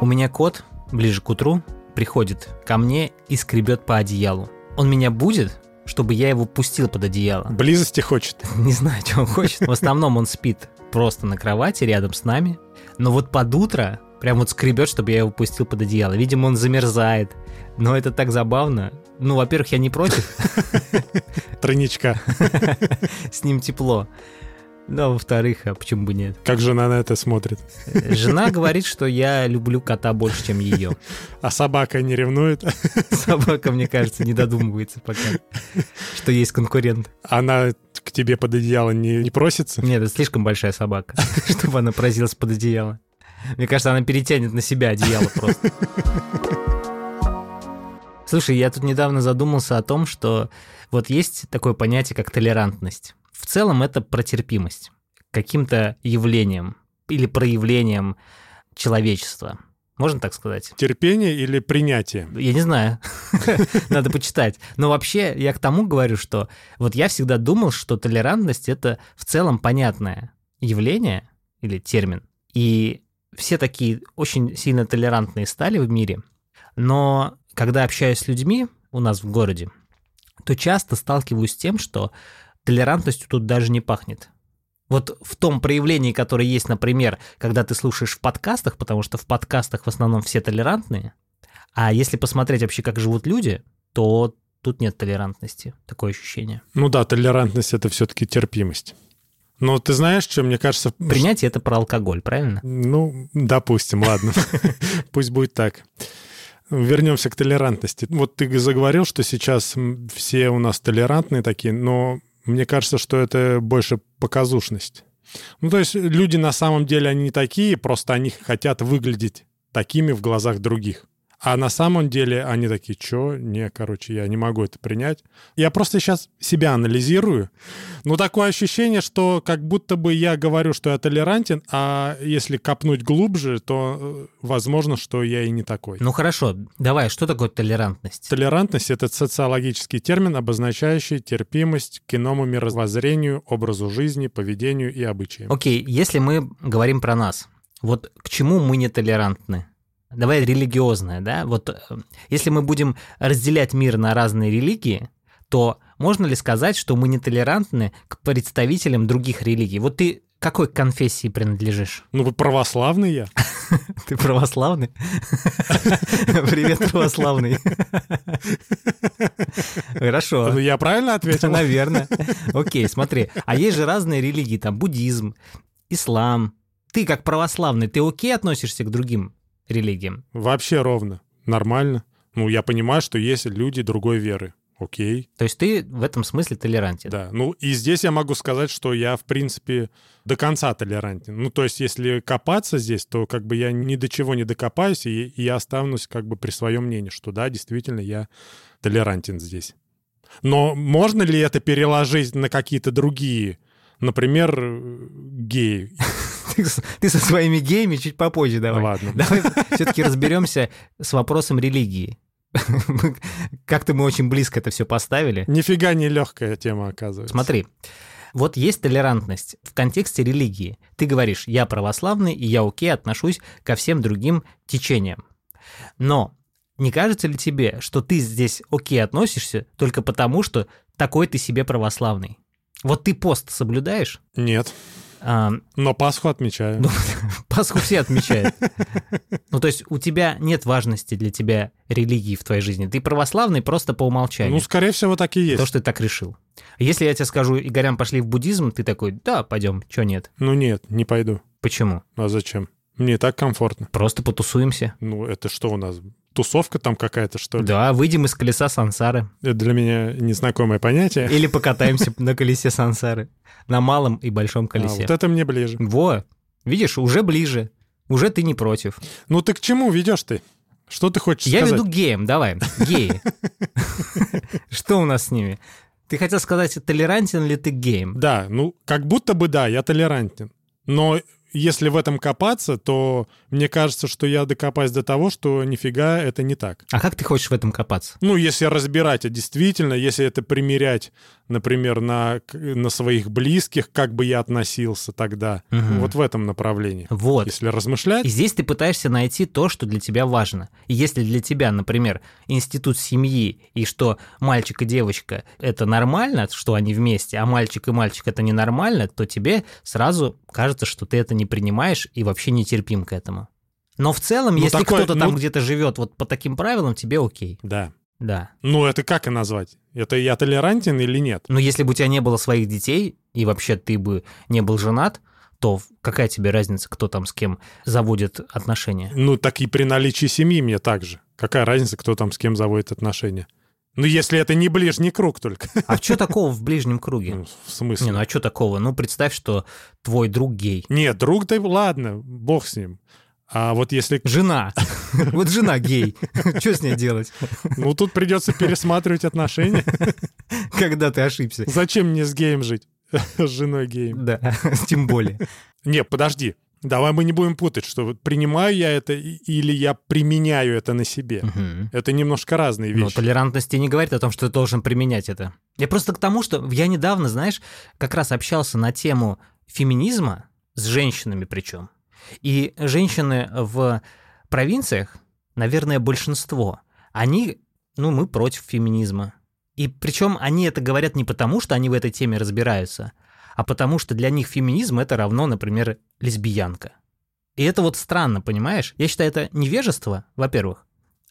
У меня кот ближе к утру приходит ко мне и скребет по одеялу. Он меня будет, чтобы я его пустил под одеяло. Близости хочет. Не знаю, что он хочет. В основном он спит просто на кровати рядом с нами. Но вот под утро прям вот скребет, чтобы я его пустил под одеяло. Видимо, он замерзает. Но это так забавно. Ну, во-первых, я не против. Тройничка. С ним тепло. Ну, а во-вторых, а почему бы нет? Как жена на это смотрит? Жена говорит, что я люблю кота больше, чем ее. А собака не ревнует? Собака, мне кажется, не додумывается пока, что есть конкурент. Она к тебе под одеяло не, не просится? Нет, это слишком большая собака, чтобы она просилась под одеяло. Мне кажется, она перетянет на себя одеяло просто. Слушай, я тут недавно задумался о том, что вот есть такое понятие, как толерантность. В целом это про терпимость к каким-то явлениям или проявлениям человечества. Можно так сказать? Терпение или принятие? Я не знаю. Надо почитать. Но вообще я к тому говорю, что вот я всегда думал, что толерантность — это в целом понятное явление или термин. И все такие очень сильно толерантные стали в мире. Но когда общаюсь с людьми у нас в городе, то часто сталкиваюсь с тем, что толерантностью тут даже не пахнет. Вот в том проявлении, которое есть, например, когда ты слушаешь в подкастах, потому что в подкастах в основном все толерантные, а если посмотреть вообще, как живут люди, то тут нет толерантности, такое ощущение. Ну да, толерантность — это все-таки терпимость. Но ты знаешь, что мне кажется... Принятие — это про алкоголь, правильно? Ну, допустим, ладно. Пусть будет так. Вернемся к толерантности. Вот ты заговорил, что сейчас все у нас толерантные такие, но мне кажется, что это больше показушность. Ну, то есть люди на самом деле, они не такие, просто они хотят выглядеть такими в глазах других. А на самом деле они такие, что? Не, короче, я не могу это принять. Я просто сейчас себя анализирую. Ну, такое ощущение, что как будто бы я говорю, что я толерантен, а если копнуть глубже, то э, возможно, что я и не такой. Ну хорошо, давай, что такое толерантность? Толерантность — это социологический термин, обозначающий терпимость к иному мировоззрению, образу жизни, поведению и обычаям. Окей, если мы говорим про нас, вот к чему мы не толерантны? Давай религиозное, да, вот э, если мы будем разделять мир на разные религии, то можно ли сказать, что мы нетолерантны к представителям других религий? Вот ты какой конфессии принадлежишь? Ну, православный я. Ты православный? Привет, православный. Хорошо. Ну, я правильно ответил? Наверное. Окей, смотри. А есть же разные религии, там буддизм, ислам. Ты как православный, ты окей относишься к другим религиям? Вообще ровно. Нормально. Ну, я понимаю, что есть люди другой веры. Окей. То есть ты в этом смысле толерантен? Да. Ну, и здесь я могу сказать, что я, в принципе, до конца толерантен. Ну, то есть если копаться здесь, то как бы я ни до чего не докопаюсь, и, и я останусь как бы при своем мнении, что да, действительно, я толерантен здесь. Но можно ли это переложить на какие-то другие, например, геи? Ты со своими геями чуть попозже давай. Ладно. Давай все-таки разберемся с вопросом религии. Как-то мы очень близко это все поставили. Нифига не легкая тема, оказывается. Смотри, вот есть толерантность в контексте религии. Ты говоришь, я православный, и я окей отношусь ко всем другим течениям. Но не кажется ли тебе, что ты здесь окей относишься только потому, что такой ты себе православный? Вот ты пост соблюдаешь? Нет. Но Пасху отмечаю. Ну, Пасху все отмечают. Ну, то есть у тебя нет важности для тебя религии в твоей жизни. Ты православный просто по умолчанию. Ну, скорее всего, так и есть. То, что ты так решил. Если я тебе скажу, Игорям пошли в буддизм, ты такой, да, пойдем, что нет? Ну нет, не пойду. Почему? А зачем? Мне так комфортно. Просто потусуемся. Ну, это что у нас? Тусовка там какая-то, что ли? Да, выйдем из колеса сансары. Это для меня незнакомое понятие. Или покатаемся на колесе сансары. На малом и большом а, колесе. А, вот это мне ближе. Во, видишь, уже ближе. Уже ты не против. Ну ты к чему ведешь ты? Что ты хочешь Я сказать? веду геям, давай, геи. Что у нас с ними? Ты хотел сказать, толерантен ли ты геем? Да, ну как будто бы да, я толерантен. Но если в этом копаться, то мне кажется, что я докопаюсь до того, что нифига это не так. А как ты хочешь в этом копаться? Ну, если разбирать, а действительно, если это примерять, например, на, на своих близких, как бы я относился тогда, угу. вот в этом направлении. Вот. Если размышлять... И здесь ты пытаешься найти то, что для тебя важно. И если для тебя, например, институт семьи, и что мальчик и девочка — это нормально, что они вместе, а мальчик и мальчик — это ненормально, то тебе сразу кажется, что ты это не принимаешь и вообще не терпим к этому. Но в целом, ну, если такое, кто-то ну... там где-то живет вот по таким правилам, тебе окей. Да. Да. Ну, это как и назвать? Это я толерантен или нет? Ну, если бы у тебя не было своих детей, и вообще ты бы не был женат, то какая тебе разница, кто там с кем заводит отношения? Ну, так и при наличии семьи мне также. Какая разница, кто там с кем заводит отношения? Ну, если это не ближний круг только. А что такого в ближнем круге? Ну, в смысле? Не, ну а что такого? Ну, представь, что твой друг гей. Нет, друг, да ладно, бог с ним. А вот если... Жена. Вот жена гей. Что с ней делать? Ну, тут придется пересматривать отношения. Когда ты ошибся. Зачем мне с геем жить? С женой геем. Да, тем более. Не, подожди. Давай мы не будем путать, что вот принимаю я это или я применяю это на себе. Угу. Это немножко разные вещи. Но толерантность не говорит о том, что ты должен применять это. Я просто к тому, что я недавно, знаешь, как раз общался на тему феминизма с женщинами причем. И женщины в провинциях, наверное, большинство, они, ну, мы против феминизма. И причем они это говорят не потому, что они в этой теме разбираются, а потому что для них феминизм это равно, например, лесбиянка. И это вот странно, понимаешь? Я считаю, это невежество, во-первых.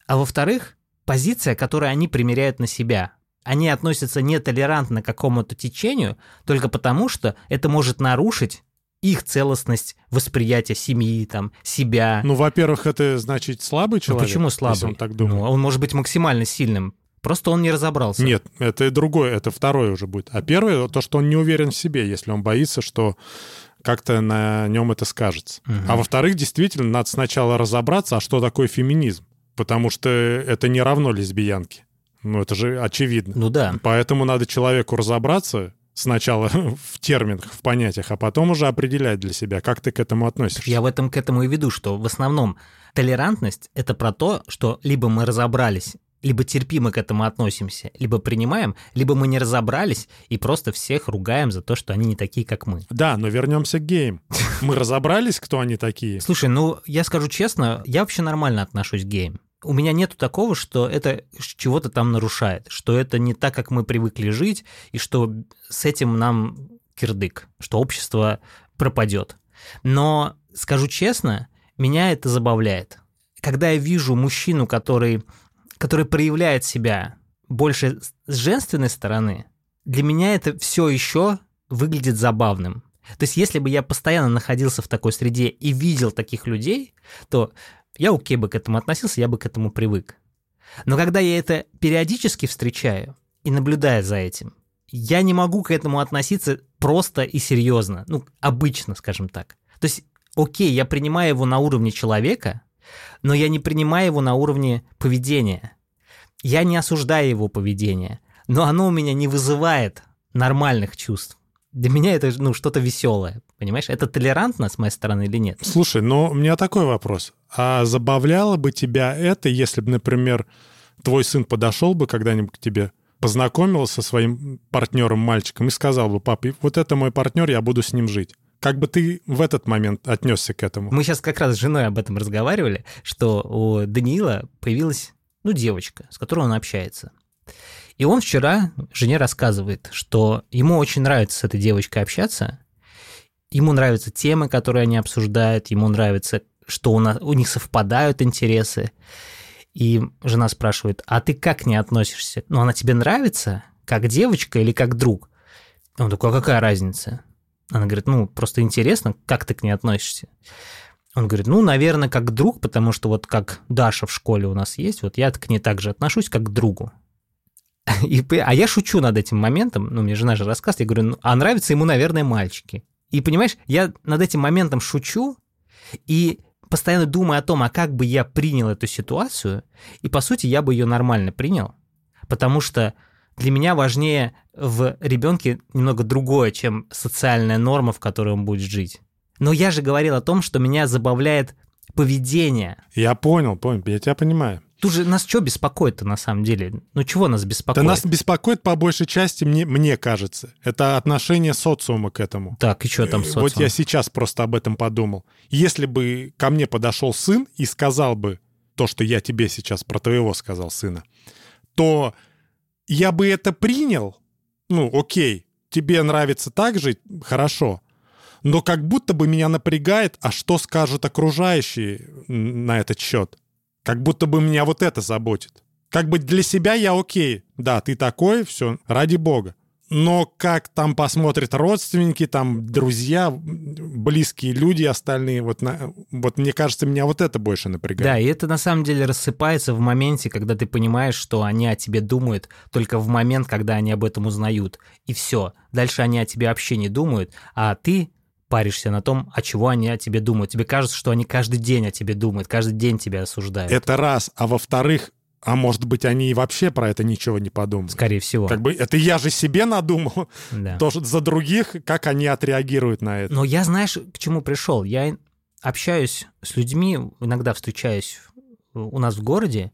А во-вторых, позиция, которую они примеряют на себя. Они относятся нетолерантно к какому-то течению только потому, что это может нарушить их целостность восприятия семьи, там, себя. Ну, во-первых, это значит слабый человек. Ну, почему слабый? Если он так думает. Ну, он может быть максимально сильным. Просто он не разобрался. Нет, это другое, это второе уже будет. А первое, то, что он не уверен в себе, если он боится, что как-то на нем это скажется. Угу. А во-вторых, действительно, надо сначала разобраться, а что такое феминизм. Потому что это не равно лесбиянке. Ну, это же очевидно. Ну да. Поэтому надо человеку разобраться сначала в терминах, в понятиях, а потом уже определять для себя, как ты к этому относишься. Я в этом к этому и веду, что в основном толерантность — это про то, что либо мы разобрались либо терпимо к этому относимся, либо принимаем, либо мы не разобрались и просто всех ругаем за то, что они не такие, как мы. Да, но вернемся к геям. Мы разобрались, кто они такие? Слушай, ну, я скажу честно, я вообще нормально отношусь к геям. У меня нету такого, что это чего-то там нарушает, что это не так, как мы привыкли жить, и что с этим нам кирдык, что общество пропадет. Но, скажу честно, меня это забавляет. Когда я вижу мужчину, который который проявляет себя больше с женственной стороны, для меня это все еще выглядит забавным. То есть, если бы я постоянно находился в такой среде и видел таких людей, то я окей бы к этому относился, я бы к этому привык. Но когда я это периодически встречаю и наблюдаю за этим, я не могу к этому относиться просто и серьезно, ну, обычно, скажем так. То есть, окей, я принимаю его на уровне человека, но я не принимаю его на уровне поведения. Я не осуждаю его поведение, но оно у меня не вызывает нормальных чувств. Для меня это ну, что-то веселое, понимаешь? Это толерантно с моей стороны или нет? Слушай, но у меня такой вопрос. А забавляло бы тебя это, если бы, например, твой сын подошел бы когда-нибудь к тебе, познакомился со своим партнером, мальчиком, и сказал бы, папа, вот это мой партнер, я буду с ним жить. Как бы ты в этот момент отнесся к этому? Мы сейчас как раз с женой об этом разговаривали, что у Даниила появилась, ну, девочка, с которой он общается. И он вчера жене рассказывает, что ему очень нравится с этой девочкой общаться, ему нравятся темы, которые они обсуждают, ему нравится, что у, нас, у них совпадают интересы. И жена спрашивает, а ты как не относишься? Ну, она тебе нравится? Как девочка или как друг? Он такой, а какая разница? Она говорит, ну, просто интересно, как ты к ней относишься? Он говорит, ну, наверное, как друг, потому что вот как Даша в школе у нас есть, вот я к ней так же отношусь, как к другу. И, а я шучу над этим моментом, ну, мне жена же рассказывает, я говорю, ну, а нравятся ему, наверное, мальчики. И понимаешь, я над этим моментом шучу и постоянно думаю о том, а как бы я принял эту ситуацию, и, по сути, я бы ее нормально принял, потому что для меня важнее в ребенке немного другое, чем социальная норма, в которой он будет жить. Но я же говорил о том, что меня забавляет поведение. Я понял, понял, я тебя понимаю. Тут же нас что беспокоит-то на самом деле? Ну чего нас беспокоит? Да нас беспокоит по большей части, мне, мне кажется. Это отношение социума к этому. Так, и что там Э, социум? Вот я сейчас просто об этом подумал. Если бы ко мне подошел сын и сказал бы то, что я тебе сейчас про твоего сказал сына, то я бы это принял. Ну, окей, тебе нравится так же, хорошо. Но как будто бы меня напрягает, а что скажут окружающие на этот счет? Как будто бы меня вот это заботит. Как бы для себя я окей. Да, ты такой, все, ради бога. Но как там посмотрят родственники, там друзья, близкие люди остальные, вот, на, вот мне кажется, меня вот это больше напрягает. Да, и это на самом деле рассыпается в моменте, когда ты понимаешь, что они о тебе думают только в момент, когда они об этом узнают. И все. Дальше они о тебе вообще не думают, а ты паришься на том, о чего они о тебе думают. Тебе кажется, что они каждый день о тебе думают, каждый день тебя осуждают. Это раз. А во-вторых, а может быть, они и вообще про это ничего не подумают. Скорее всего. Как бы это я же себе надумал, Да. тоже за других, как они отреагируют на это. Но я, знаешь, к чему пришел? Я общаюсь с людьми, иногда встречаюсь у нас в городе,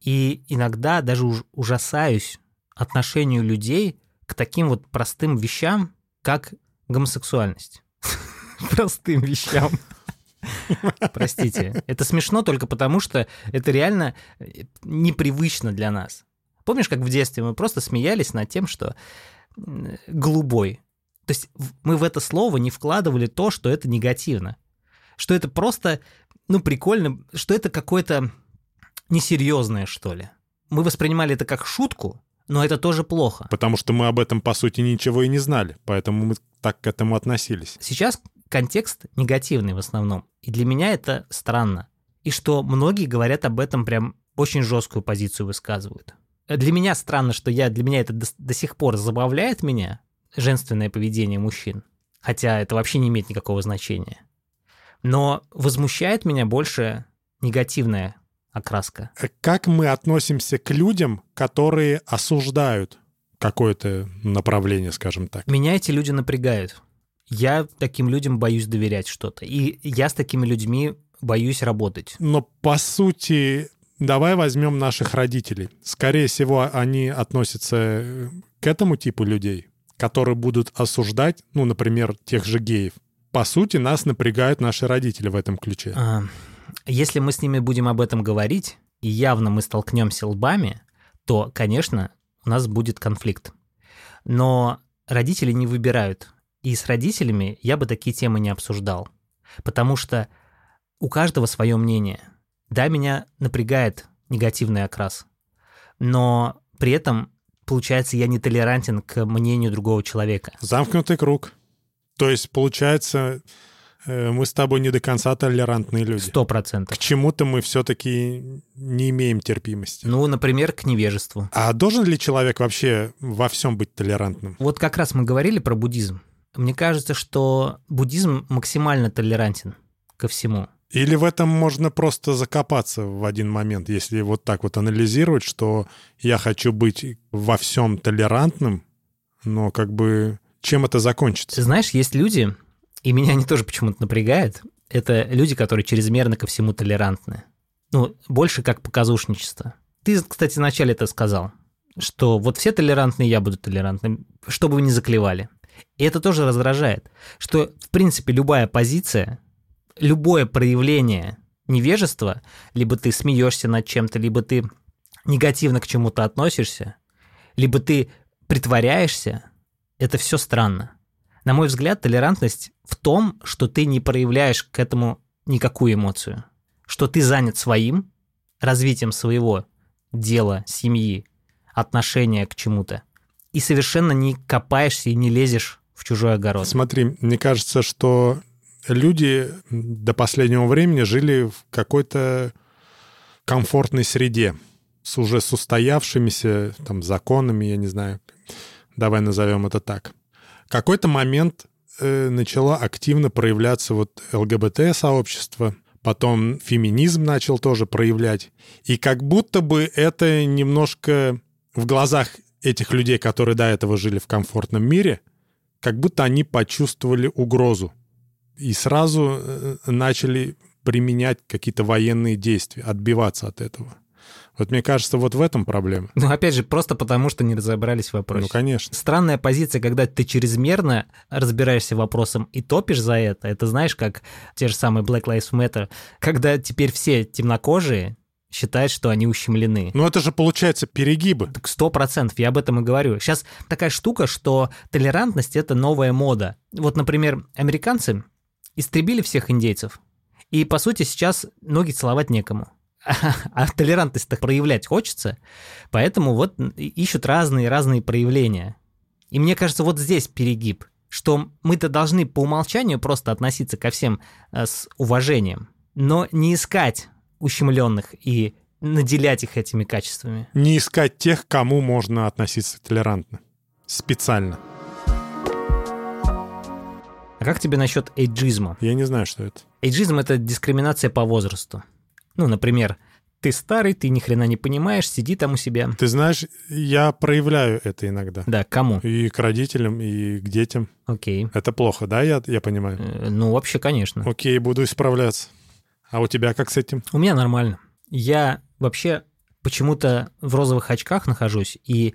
и иногда даже уж- ужасаюсь отношению людей к таким вот простым вещам, как гомосексуальность. Простым вещам. Простите. Это смешно только потому, что это реально э, непривычно для нас. Помнишь, как в детстве мы просто смеялись над тем, что голубой. То есть мы в это слово не вкладывали то, что это негативно. Что это просто, ну, прикольно, что это какое-то несерьезное, что ли. Мы воспринимали это как шутку, но это тоже плохо. Потому что мы об этом, по сути, ничего и не знали. Поэтому мы так к этому относились. Сейчас контекст негативный в основном. И для меня это странно. И что многие говорят об этом прям очень жесткую позицию высказывают. Для меня странно, что я, для меня это до, до сих пор забавляет меня, женственное поведение мужчин. Хотя это вообще не имеет никакого значения. Но возмущает меня больше негативная окраска. Э, Как мы относимся к людям, которые осуждают какое-то направление, скажем так? Меня эти люди напрягают. Я таким людям боюсь доверять что-то. И я с такими людьми боюсь работать. Но по сути, давай возьмем наших родителей. Скорее всего, они относятся э, к этому типу людей, которые будут осуждать, ну, например, тех же геев. По сути, нас напрягают наши родители в этом ключе. А, Если мы с ними будем об этом говорить, и явно мы столкнемся лбами, то, конечно, у нас будет конфликт. Но родители не выбирают. И с родителями я бы такие темы не обсуждал. Потому что у каждого свое мнение. Да, меня напрягает негативный окрас. Но при этом, получается, я не толерантен к мнению другого человека. Замкнутый круг. То есть, получается, э, мы с тобой не до конца толерантные люди. Сто процентов. К чему-то мы все-таки не имеем терпимости. Ну, например, к невежеству. А должен ли человек вообще во всем быть толерантным? Вот как раз мы говорили про буддизм. Мне кажется, что буддизм максимально толерантен ко всему. Или в этом можно просто закопаться в один момент, если вот так вот анализировать, что я хочу быть во всем толерантным, но как бы чем это Ты закончится? знаешь, есть люди, и меня они тоже почему-то напрягают, это люди, которые чрезмерно ко всему толерантны. Ну, больше как показушничество. Ты, кстати, вначале это сказал, что вот все толерантные, я буду толерантным, чтобы вы не заклевали. И это тоже раздражает, что, в принципе, любая позиция, любое проявление невежества, либо ты смеешься над чем-то, либо ты негативно к чему-то относишься, либо ты притворяешься, это все странно. На мой взгляд, толерантность в том, что ты не проявляешь к этому никакую эмоцию, что ты занят своим, развитием своего дела, семьи, отношения к чему-то, и совершенно не копаешься и не лезешь в чужой огород. Смотри, мне кажется, что люди до последнего времени жили в какой-то комфортной среде с уже с устоявшимися там законами, я не знаю, давай назовем это так. Какой-то момент э, начало активно проявляться вот ЛГБТ-сообщество, потом феминизм начал тоже проявлять. И как будто бы это немножко в глазах этих людей, которые до этого жили в комфортном мире, как будто они почувствовали угрозу. и сразу э, начали применять какие-то военные действия, отбиваться от этого. Вот мне кажется, вот в этом проблема. Ну, опять же, просто потому, что не разобрались в вопросе. Ну, конечно. Странная позиция, когда ты чрезмерно разбираешься вопросом и топишь за это. Это знаешь, как те же самые Black Lives Matter, когда теперь все темнокожие считают, что они ущемлены. Ну, это же получается перегибы. Сто процентов, я об этом и говорю. Сейчас такая штука, что толерантность — это новая мода. Вот, например, американцы истребили всех индейцев, и, по сути, сейчас ноги целовать некому. А толерантность-то проявлять хочется, поэтому вот ищут разные-разные проявления. И мне кажется, вот здесь перегиб, что мы-то должны по умолчанию просто относиться ко всем э, с уважением, но не искать ущемленных и наделять их этими качествами. Не искать тех, кому можно относиться толерантно. Специально. А как тебе насчет эйджизма? Я не знаю, что это. Эйджизм — это дискриминация по возрасту. Ну, например, ты старый, ты ни хрена не понимаешь, сиди там у себя. Ты знаешь, я проявляю это иногда. Да, кому? И к родителям, и к детям. Окей. Это плохо, да, я, я понимаю? Э, ну, вообще, конечно. Окей, буду исправляться. А у тебя как с этим? У меня нормально. Я вообще почему-то в розовых очках нахожусь и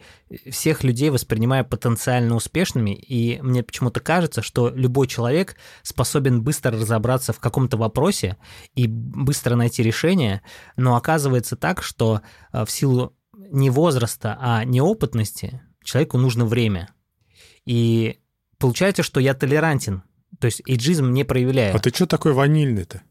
всех людей воспринимаю потенциально успешными, и мне почему-то кажется, что любой человек способен быстро разобраться в каком-то вопросе и быстро найти решение, но оказывается так, что э, в силу не возраста, а неопытности человеку нужно время. И получается, что я толерантен, то есть эйджизм не проявляю. А ты что такой ванильный-то?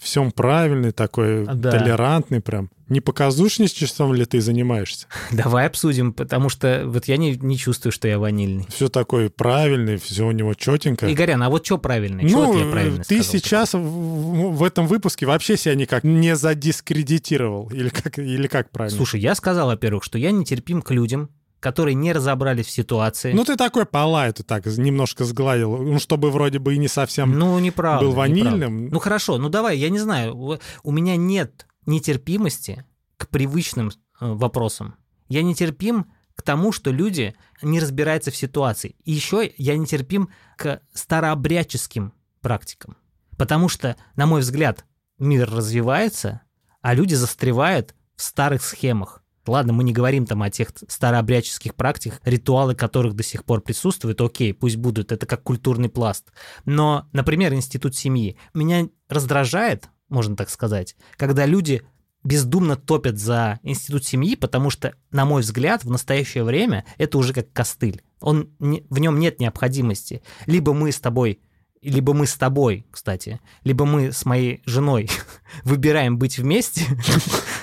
Всем правильный такой, да. толерантный прям. Не показушничеством ли ты занимаешься? Давай обсудим, потому что вот я не, не чувствую, что я ванильный. Все такой правильный, все у него четенько. Игорян, а вот что правильный? Ну, вот я правильно ты сказал, сейчас в, в этом выпуске вообще себя никак не задискредитировал. Или как, или как правильно? Слушай, я сказал, во-первых, что я нетерпим к людям, которые не разобрались в ситуации. Ну, ты такой полай, ты так немножко сгладил, ну, чтобы вроде бы и не совсем ну, неправда, был ванильным. Неправда. Ну, хорошо, ну давай, я не знаю, у меня нет нетерпимости к привычным э, вопросам. Я нетерпим к тому, что люди не разбираются в ситуации. И еще я нетерпим к старообрядческим практикам. Потому что, на мой взгляд, мир развивается, а люди застревают в старых схемах. Ладно, мы не говорим там о тех старообрядческих практиках, ритуалы которых до сих пор присутствуют, окей, пусть будут, это как культурный пласт. Но, например, институт семьи. Меня раздражает, можно так сказать, когда люди бездумно топят за институт семьи, потому что, на мой взгляд, в настоящее время это уже как костыль. Он, в нем нет необходимости. Либо мы с тобой либо мы с тобой, кстати, либо мы с моей женой выбираем быть вместе,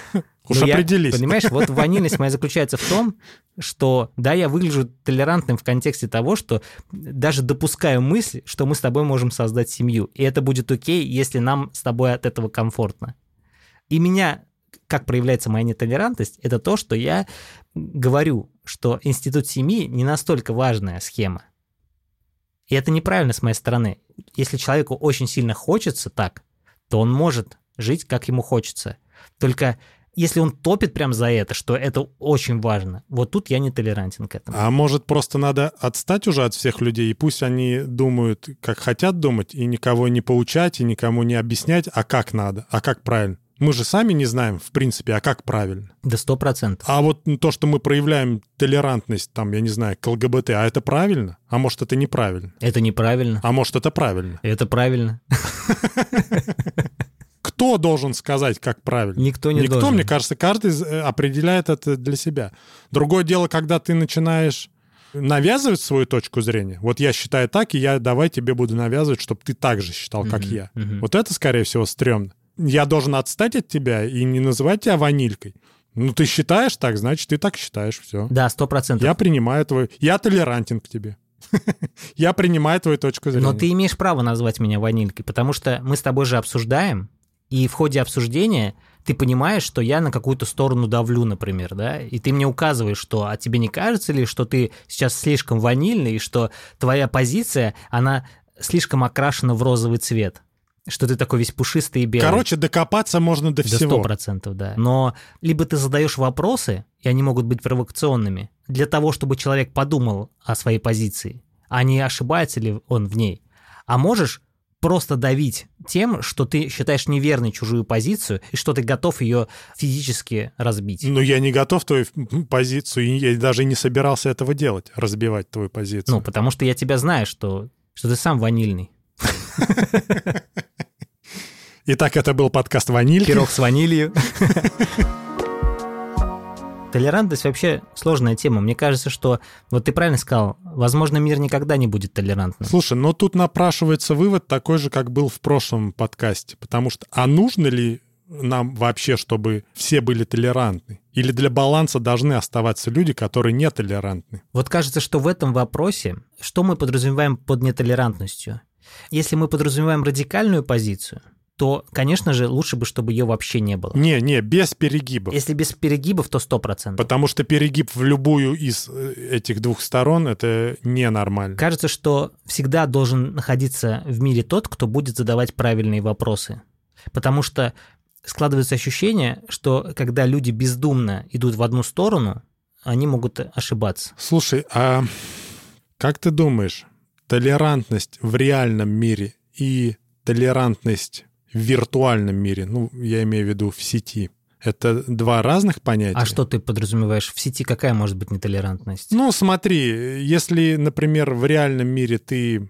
Уж Но определись. Я, понимаешь, вот ванильность моя заключается в том, что да, я выгляжу толерантным в контексте того, что даже допускаю мысль, что мы с тобой можем создать семью. И это будет окей, если нам с тобой от этого комфортно. И меня, как проявляется моя нетолерантность, это то, что я говорю, что институт семьи не настолько важная схема. И это неправильно с моей стороны. Если человеку очень сильно хочется так, то он может жить, как ему хочется. Только если он топит прям за это, что это очень важно, вот тут я не толерантен к этому. А может, просто надо отстать уже от всех людей, и пусть они думают, как хотят думать, и никого не поучать, и никому не объяснять, а как надо, а как правильно. Мы же сами не знаем, в принципе, а как правильно. Да сто процентов. А вот то, что мы проявляем толерантность, там, я не знаю, к ЛГБТ, а это правильно? А может, это неправильно? Это неправильно. А может, это правильно? Это правильно. кто должен сказать, как правильно? Никто не Никто, должен. мне кажется, каждый э, определяет это для себя. Другое дело, когда ты начинаешь навязывать свою точку зрения. Вот я считаю так, и я давай тебе буду навязывать, чтобы ты так же считал, как mm-hmm. я. Mm-hmm. Вот это, скорее всего, стрёмно. Я должен отстать от тебя и не называть тебя ванилькой. Ну, ты считаешь так, значит, ты так считаешь, все. Да, сто процентов. Я принимаю твою... Я толерантен к тебе. Я принимаю твою точку зрения. Но ты имеешь право назвать меня ванилькой, потому что мы с тобой же обсуждаем, и в ходе обсуждения ты понимаешь, что я на какую-то сторону давлю, например, да, и ты мне указываешь, что, а тебе не кажется ли, что ты сейчас слишком ванильный, и что твоя позиция, она слишком окрашена в розовый цвет? что ты такой весь пушистый и белый. Короче, докопаться можно до, до всего. Сто процентов, да. Но либо ты задаешь вопросы, и они могут быть провокационными, для того, чтобы человек подумал о своей позиции, а не ошибается ли он в ней. А можешь просто давить тем, что ты считаешь неверной чужую позицию и что ты готов ее физически разбить. Но я не готов твою позицию, и я даже не собирался этого делать, разбивать твою позицию. Ну, потому что я тебя знаю, что, что ты сам ванильный. Итак, это был подкаст «Ваниль». Пирог с ванилью. Толерантность вообще сложная тема. Мне кажется, что, вот ты правильно сказал, возможно, мир никогда не будет толерантным. Слушай, но тут напрашивается вывод такой же, как был в прошлом подкасте. Потому что, а нужно ли нам вообще, чтобы все были толерантны? Или для баланса должны оставаться люди, которые не толерантны? Вот кажется, что в этом вопросе, что мы подразумеваем под нетолерантностью? Если мы подразумеваем радикальную позицию, то, конечно же, лучше бы, чтобы ее вообще не было. Не, не, без перегибов. Если без перегибов, то 100%. Потому что перегиб в любую из э, этих двух сторон — это ненормально. Кажется, что всегда должен находиться в мире тот, кто будет задавать правильные вопросы. Потому что складывается ощущение, что когда люди бездумно идут в одну сторону, они могут ошибаться. Слушай, а как ты думаешь, толерантность в реальном мире и толерантность в виртуальном мире, ну, я имею в виду в сети, это два разных понятия. А что ты подразумеваешь? В сети какая может быть нетолерантность? Ну, смотри, если, например, в реальном мире ты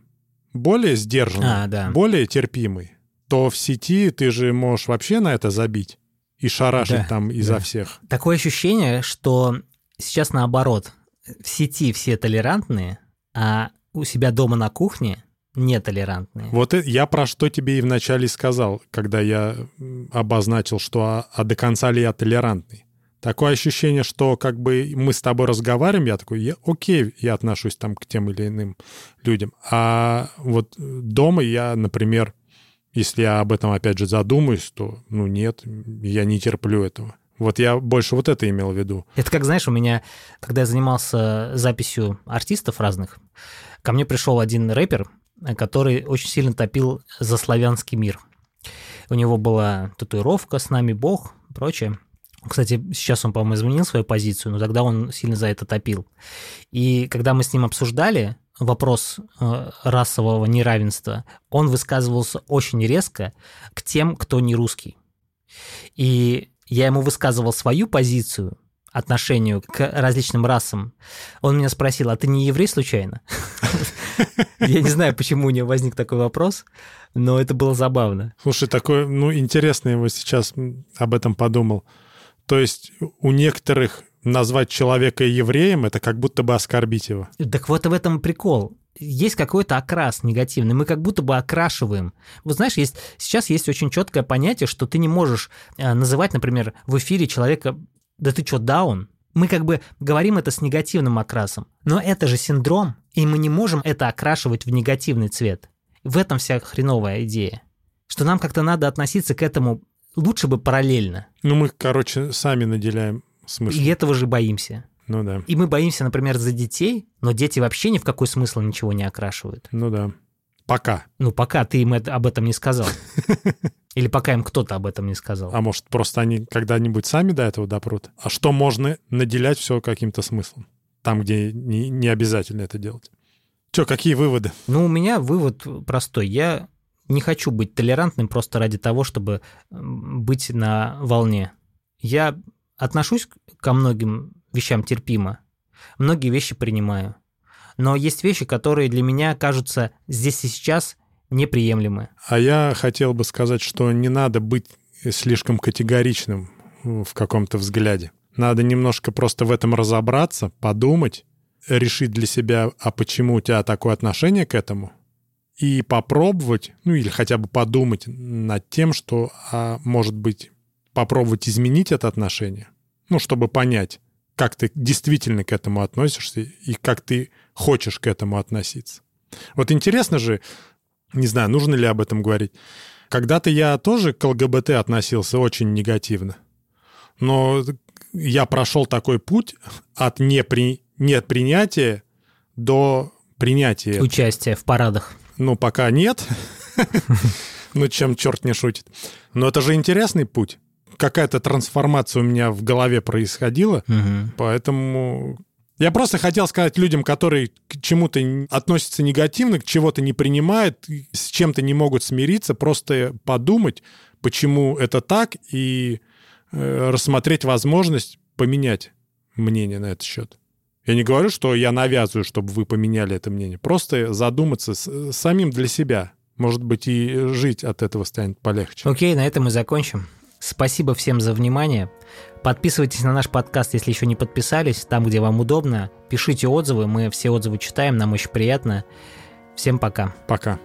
более сдержанный, а, да. более терпимый, то в сети ты же можешь вообще на это забить и шарашить Да, там изо да. всех. Такое ощущение, что сейчас наоборот. В сети все толерантные, а у себя дома на кухне нетолерантные. Вот я про что тебе и вначале сказал, когда я обозначил, что а, а до конца ли я толерантный. Такое ощущение, что как бы мы с тобой разговариваем, я такой, я, окей, я отношусь там к тем или иным людям. А вот дома я, например, если я об этом опять же задумаюсь, то, ну нет, я не терплю этого. Вот я больше вот это имел в виду. Это как, знаешь, у меня, когда я занимался записью артистов разных, ко мне пришел один рэпер, который очень сильно топил за славянский мир. У него была татуировка «С нами Бог», и прочее. Кстати, сейчас он, по-моему, изменил свою позицию, но тогда он сильно за это топил. И когда мы с ним обсуждали вопрос э, расового неравенства, он высказывался очень резко к тем, кто не русский. И я ему высказывал свою позицию отношению к различным расам. Он меня спросил, а ты не еврей случайно? Я не знаю, почему у него возник такой вопрос, но это было забавно. Слушай, такой, ну, интересно, я вот сейчас об этом подумал. То есть у некоторых назвать человека евреем — это как будто бы оскорбить его. Так вот в этом прикол. Есть какой-то окрас негативный, мы как будто бы окрашиваем. Вот знаешь, есть, сейчас есть очень четкое понятие, что ты не можешь э, называть, например, в эфире человека «да ты чё, даун?». Мы как бы говорим это с негативным окрасом. Но это же синдром, и мы не можем это окрашивать в негативный цвет. В этом вся хреновая идея. Что нам как-то надо относиться к этому лучше бы параллельно. Ну, мы, короче, сами наделяем смысл. И этого же боимся. Ну да, И мы боимся, например, за детей, но дети вообще ни в какой смысл ничего не окрашивают. ну да. Пока. Ну, пока ты им это- об этом не сказал. Или пока им кто-то об этом не сказал. А может, просто они когда-нибудь сами до этого допрут? А что можно наделять все каким-то смыслом? Там, где не, не обязательно это делать. Че, какие выводы? Ну, у меня вывод простой. Я не хочу быть толерантным просто ради того, чтобы быть на волне. Я отношусь ко многим вещам терпимо, многие вещи принимаю. Но есть вещи, которые для меня кажутся здесь и сейчас неприемлемы. А я хотел бы сказать, что не надо быть слишком категоричным в каком-то взгляде. Надо немножко просто в этом разобраться, подумать, решить для себя, а почему у тебя такое отношение к этому, и попробовать, ну или хотя бы подумать над тем, что, а, может быть, попробовать изменить это отношение, ну, чтобы понять, как ты действительно к этому относишься и как ты хочешь к этому относиться. Вот интересно же, не знаю, нужно ли об этом говорить. Когда-то я тоже к ЛГБТ относился очень негативно. Но я прошел такой путь от непри... непринятия до принятия. Участие в парадах. Ну, пока нет. Ну, чем черт не шутит. Но это же интересный путь. Какая-то трансформация у меня в голове происходила, поэтому Я просто хотел сказать людям, которые к чему-то относятся негативно, к чего-то не принимают, с чем-то не могут смириться, просто подумать, почему это так, и э, рассмотреть возможность поменять мнение на этот счет. Я не говорю, что я навязываю, чтобы вы поменяли это мнение. Просто задуматься с, самим для себя. Может быть, и жить от этого станет полегче. Окей, на этом мы закончим. Спасибо всем за внимание. Подписывайтесь на наш подкаст, если еще не подписались, там, где вам удобно. Пишите отзывы, мы все отзывы читаем, нам очень приятно. Всем пока. Пока.